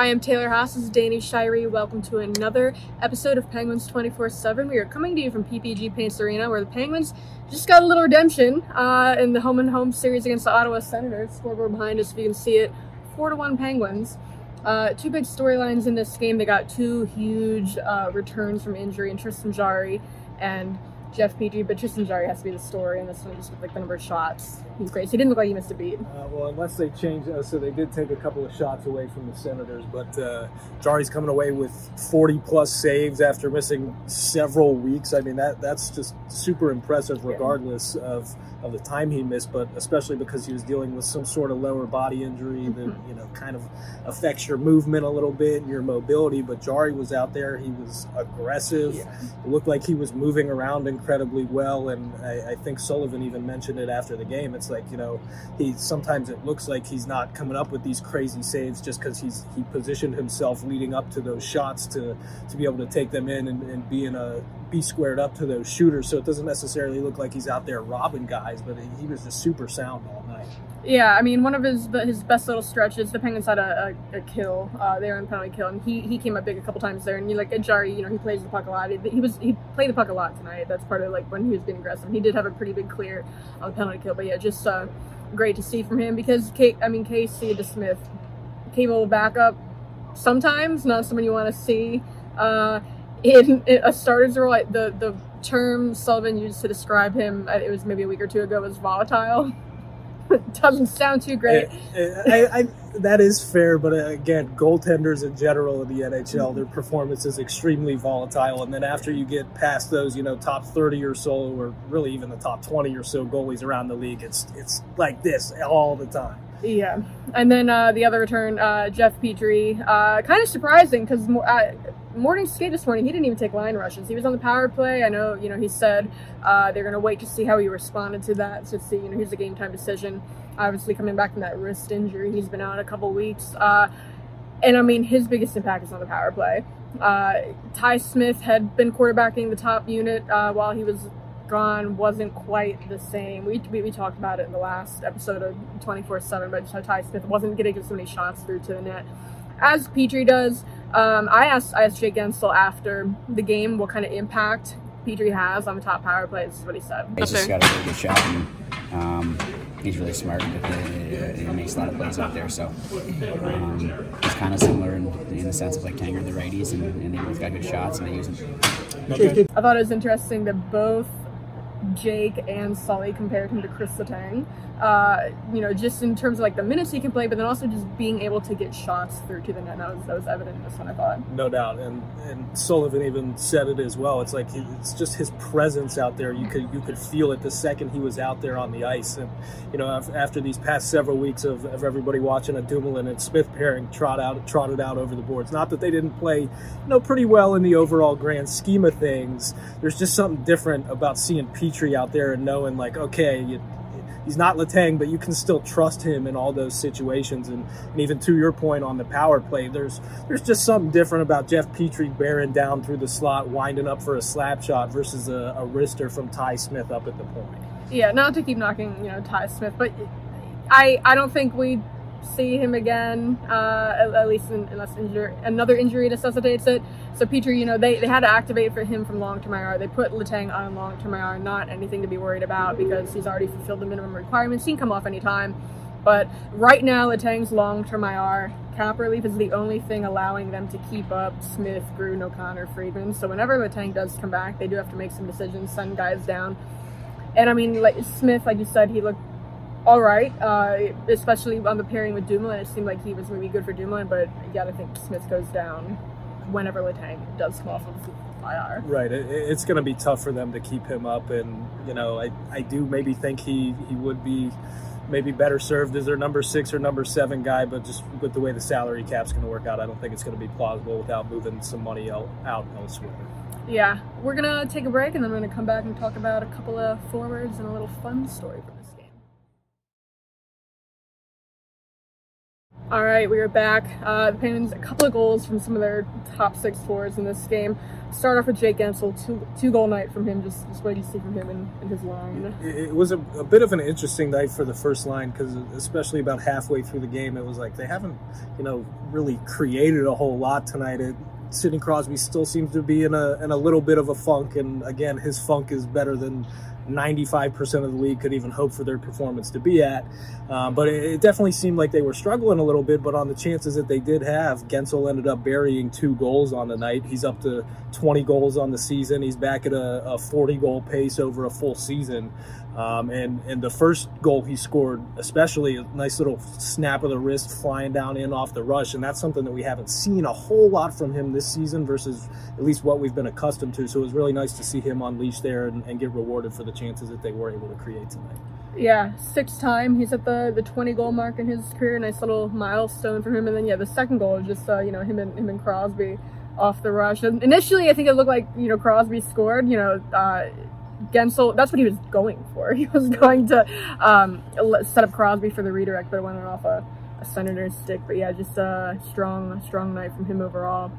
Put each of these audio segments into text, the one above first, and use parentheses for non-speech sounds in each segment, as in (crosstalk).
Hi, I'm Taylor Haase. This is Danny Shirey. Welcome to another episode of Penguins 24 7. We are coming to you from PPG Paints Arena, where the Penguins just got a little redemption uh, in the home and home series against the Ottawa Senators. Scoreboard behind us, if you can see it 4 to 1 Penguins. Uh, two big storylines in this game. They got two huge uh, returns from injury in Tristan Jarry and Jeff Petry, but Tristan Jarry has to be the story in this one, just with like the number of shots. He's great. So he didn't look like he missed a beat. Uh, well, unless they change, uh, so they did take a couple of shots away from the Senators, but uh, Jarry's coming away with 40 plus saves after missing several weeks. I mean, that that's just super impressive, regardless yeah. of of the time he missed, but especially because he was dealing with some sort of lower body injury that mm-hmm. you know kind of affects your movement a little bit and your mobility. But Jarry was out there; he was aggressive. Yeah. It looked like he was moving around incredibly well, and I, I, think Sullivan even mentioned it after the game. It's like you know, he sometimes it looks like he's not coming up with these crazy saves just because he's he positioned himself leading up to those shots to to be able to take them in and, and be in a be squared up to those shooters. So it doesn't necessarily look like he's out there robbing guys, but he was just super sound all night. Yeah, I mean, one of his his best little stretches, the Penguins had a, a, a kill. Uh, they were in penalty kill, and he, he came up big a couple times there. And you like Jarry, you know, he plays the puck a lot. He was he played the puck a lot tonight. That's part of like when he was being aggressive. He did have a pretty big clear on the penalty kill, but yeah, just uh, great to see from him because Kate, I mean, Casey DeSmith, capable backup, sometimes not someone you want to see. Uh, in, in a starter's role, like the the term Sullivan used to describe him, uh, it was maybe a week or two ago, was volatile. (laughs) doesn't sound too great. I, I, that is fair, but uh, again, goaltenders in general in the NHL, their performance is extremely volatile. And then after you get past those, you know, top thirty or so, or really even the top twenty or so goalies around the league, it's it's like this all the time. Yeah, and then uh, the other return, uh, Jeff Petry, uh, kind of surprising because morning skate this morning, he didn't even take line rushes. He was on the power play. I know, you know, he said uh, they're going to wait to see how he responded to that to see, you know, he's a game time decision. Obviously, coming back from that wrist injury, he's been out a couple weeks. Uh, and I mean, his biggest impact is on the power play. Uh, Ty Smith had been quarterbacking the top unit uh, while he was gone, wasn't quite the same. We, we, we talked about it in the last episode of 24 7, but Ty Smith wasn't getting as many shots through to the net as Petry does. Um, I asked I asked Jake Guentzel after the game what kind of impact Petry has on the top power play. This is what he said. He's just got a really good shot. And, um, he's really smart. He makes a lot of plays out there. So um, it's kind of similar in, in, the sense of like Tanger the righties, and, and, they both got good shots and they use them. I thought it was interesting that both Jake and Sully compared him to Chris Letang. Uh, you know, just in terms of like the minutes he can play, but then also just being able to get shots through to the net. That was that was evident in this one, I thought. No doubt, and and Sullivan even said it as well. It's like he, it's just his presence out there. You could you could feel it the second he was out there on the ice, and you know after these past several weeks of, of everybody watching a Dumoulin and Smith pairing trot out trotted out over the boards. Not that they didn't play, you know, pretty well in the overall grand scheme of things. There's just something different about seeing Petry out there and knowing like, okay. You, he's not Letang, but you can still trust him in all those situations. And, and even to your point on the power play, there's there's just something different about Jeff Petry bearing down through the slot, winding up for a slap shot versus a, a wrister from Ty Smith up at the point. Yeah, not to keep knocking, you know, Ty Smith, but I I don't think we see him again, uh, at, at, least in, unless injury, another injury necessitates it. So Petry, you know, they, they had to activate for him from long-term IR. They put Letang on long-term IR, not anything to be worried about because he's already fulfilled the minimum requirements. He can come off anytime. But right now, Letang's long-term IR cap relief is the only thing allowing them to keep up Smith, Gruden, O'Connor, Friedman. So whenever Letang does come back, they do have to make some decisions, send guys down. And I mean, like Smith, like you said, he looked all right, uh, especially on the pairing with Dumoulin. It seemed like he was maybe good for Dumoulin, but yeah, I think Smith goes down whenever Letang does come off of IR. Right, it, it's going to be tough for them to keep him up, and you know, I, I do maybe think he he would be maybe better served as their number six or number seven guy, but just with the way the salary cap's going to work out, I don't think it's going to be plausible without moving some money out, out elsewhere. Yeah, we're gonna take a break and then we're gonna come back and talk about a couple of forwards and a little fun story from this game. All right, we are back. Uh, the Penguins, a couple of goals from some of their top six forwards in this game. Start off with Jake Guentzel, two, two goal night from him. Just, just what do you see from him in, in his line? It, it was a, a bit of an interesting night for the first line because, especially about halfway through the game, it was like they haven't, you know, really created a whole lot tonight. It, Sidney Crosby still seems to be in a in a little bit of a funk, and again, his funk is better than 95% of the league could even hope for their performance to be at. Um, but it, it, definitely seemed like they were struggling a little bit. But on the chances that they did have, Guentzel ended up burying two goals on the night. He's up to 20 goals on the season. He's back at a, a 40 goal pace over a full season. Um, and and the first goal he scored, especially a nice little snap of the wrist flying down in off the rush, and that's something that we haven't seen a whole lot from him this season versus at least what we've been accustomed to. So it was really nice to see him unleash there and, and get rewarded for the chances that they were able to create tonight. Yeah, sixth time he's at the the 20 goal mark in his career. Nice little milestone for him. And then yeah, the second goal is just uh, you know him and him and Crosby off the rush. And initially, I think it looked like you know Crosby scored. You know. Uh, Guentzel, that's what he was going for. (laughs) He was going to um, set up Crosby for the redirect, but it went off a, a Senator's stick. But yeah, just a strong, strong night from him overall.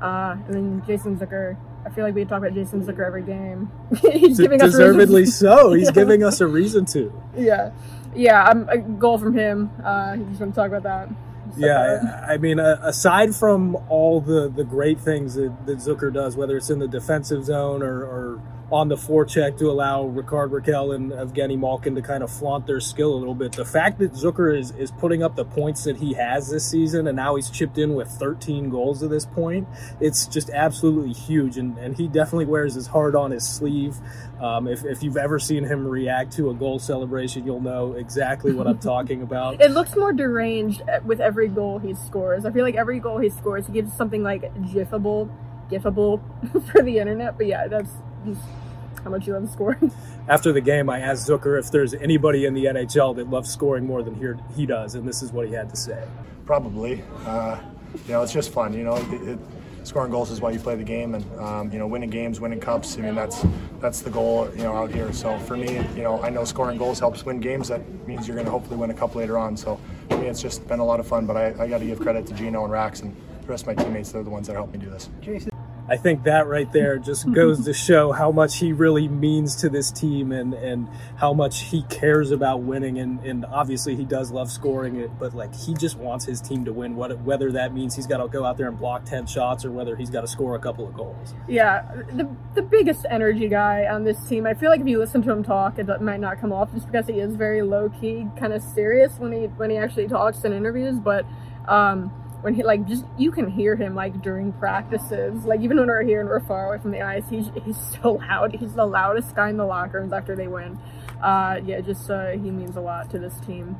Uh, and then Jason Zucker. I feel like we talk about Jason Zucker every game. (laughs) He's D- giving us deservedly so. He's (laughs) yeah. giving us a reason to. Yeah, yeah. Um, a goal from him. Uh, just want to talk about that? yeah, I, I mean, uh, aside from all the, the great things that, that Zucker does, whether it's in the defensive zone or, or on the forecheck to allow Rickard Rakell and Evgeny Malkin to kind of flaunt their skill a little bit. The fact that Zucker is, is putting up the points that he has this season and now he's chipped in with 13 goals at this point, it's just absolutely huge. And, and he definitely wears his heart on his sleeve. Um, if, if you've ever seen him react to a goal celebration, you'll know exactly what I'm (laughs) talking about. It looks more deranged with every goal he scores. I feel like every goal he scores, he gives something like gifable, gifable (laughs) for the internet. But yeah, that's (laughs) how much you love scoring. After the game, I asked Zucker if there's anybody in the NHL that loves scoring more than he, he does, and this is what he had to say. Probably. Uh, you know, it's just fun. You know, it, it, scoring goals is why you play the game, and um, you know, winning games, winning cups. I mean, that's that's the goal. You know, out here. So for me, you know, I know scoring goals helps win games. That means you're going to hopefully win a cup later on. So for me, it's just been a lot of fun. But I, I got to give credit to Gino and Rax and the rest of my teammates. They're the ones that helped me do this. Jason. I think that right there just goes to (laughs) show how much he really means to this team and, and how much he cares about winning. And, and obviously, he does love scoring it, but like he just wants his team to win, what, whether that means he's got to go out there and block 10 shots or whether he's got to score a couple of goals. Yeah, the, the biggest energy guy on this team. I feel like if you listen to him talk, it might not come off just because he is very low key, kind of serious when he when he actually talks in interviews, but. Um, when he like just you can hear him like during practices. Like even when we're here and we're far away from the ice he's he's (laughs) so loud. He's the loudest guy in the locker rooms after they win. Uh yeah just uh he means a lot to this team.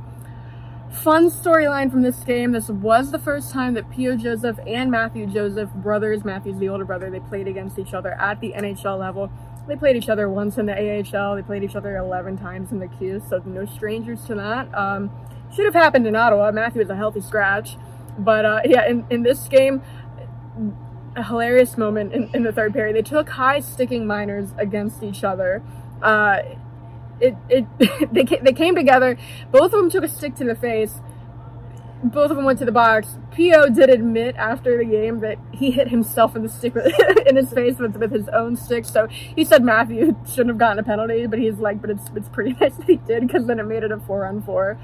Fun storyline from this game. This was the first time that Pio Joseph and Mathieu Joseph brothers Mathieu's the older brother they played against each other at the NHL level. They played each other once in the AHL they played each other 11 times in the Q so no strangers to that. Um should have happened in Ottawa. Mathieu is a healthy scratch but uh, yeah, in, in this game, a hilarious moment in, in the third period. They took high sticking minors against each other. Uh, it, it (laughs) they, they came together. Both of them took a stick to the face. Both of them went to the box. Po did admit after the game that he hit himself in the stick with, (laughs) in his face with, with his own stick. So he said Mathieu (laughs) shouldn't have gotten a penalty, but he's like, but it's it's pretty nice that he did because then it made it a four on four.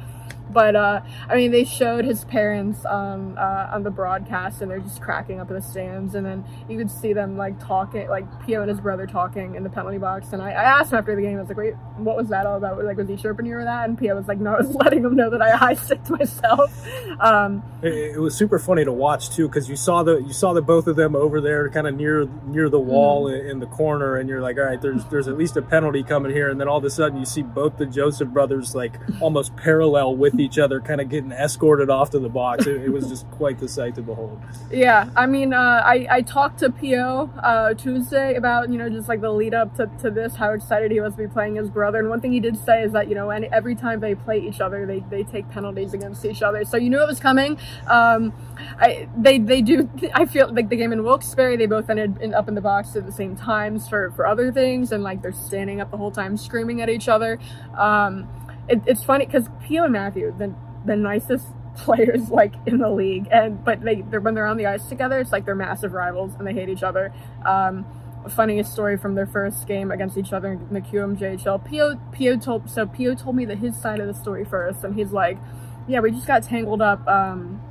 But uh, I mean, they showed his parents um, uh, on the broadcast, and they're just cracking up in the stands. And then you could see them like talking, like Pio and his brother talking in the penalty box. And I, I asked him after the game, I was like, "Wait, what was that all about? Like, was he chirping you or that?" And Pio was like, "No, I was (laughs) letting him know that I high sticked myself." Um, it, it, was super funny to watch too, because you saw the you saw the both of them over there, kind of near near the wall mm. in, in the corner, and you're like, "All right, there's there's at least a penalty coming here." And then all of a sudden, you see both the Joseph brothers like almost parallel with each other, kind of getting escorted off to the box. It, it, was just (laughs) quite the sight to behold. Yeah, I mean, uh, I I talked to Po uh, Tuesday about you know just like the lead up to, to this, how excited he was to be playing his brother, and one thing he did say is that you know, and every time they play each other, they they take penalties against each other, so you knew it was coming. Um, I they they do. I feel like the game in Wilkes-Barre, they both ended in, up in the box at the same times for for other things, and like they're standing up the whole time screaming at each other. Um, it, it's funny because Pio and Mathieu, the, the nicest (laughs) players like in the league, and but they they're, when they're on the ice together, it's like they're massive rivals and they hate each other. Um, funniest story from their first game against each other in the QMJHL. Pio Pio told so Pio told me that his side of the story first, and he's like, "Yeah, we just got tangled up." Um,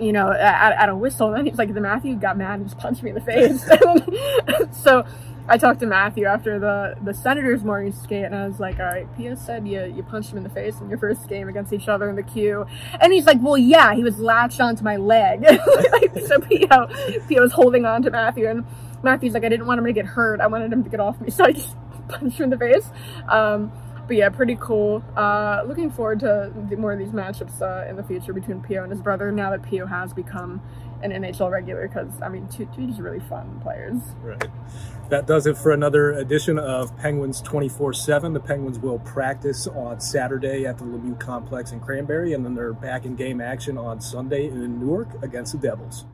you know, at, at a whistle, and then he's like, "The Mathieu got mad and just punched me in the (laughs) face." (laughs) so I talked to Mathieu after the the Senators morning skate, and I was like, "All right, Pio said you you punched him in the face in your first game against each other in the Q," and he's like, "Well, yeah, he was latched onto my leg." (laughs) so Pio Pio was holding on to Mathieu, and Mathieu's like, "I didn't want him to get hurt. I wanted him to get off me, so I just (laughs) punched him in the face." Um, but yeah, pretty cool. Uh, looking forward to more of these matchups uh, in the future between Pio and his brother. Now that Pio has become an NHL regular, because I mean, two, two really fun players. Right. That does it for another edition of Penguins 24 7. The Penguins will practice on Saturday at the Lemieux Complex in Cranberry, and then they're back in game action on Sunday in Newark against the Devils.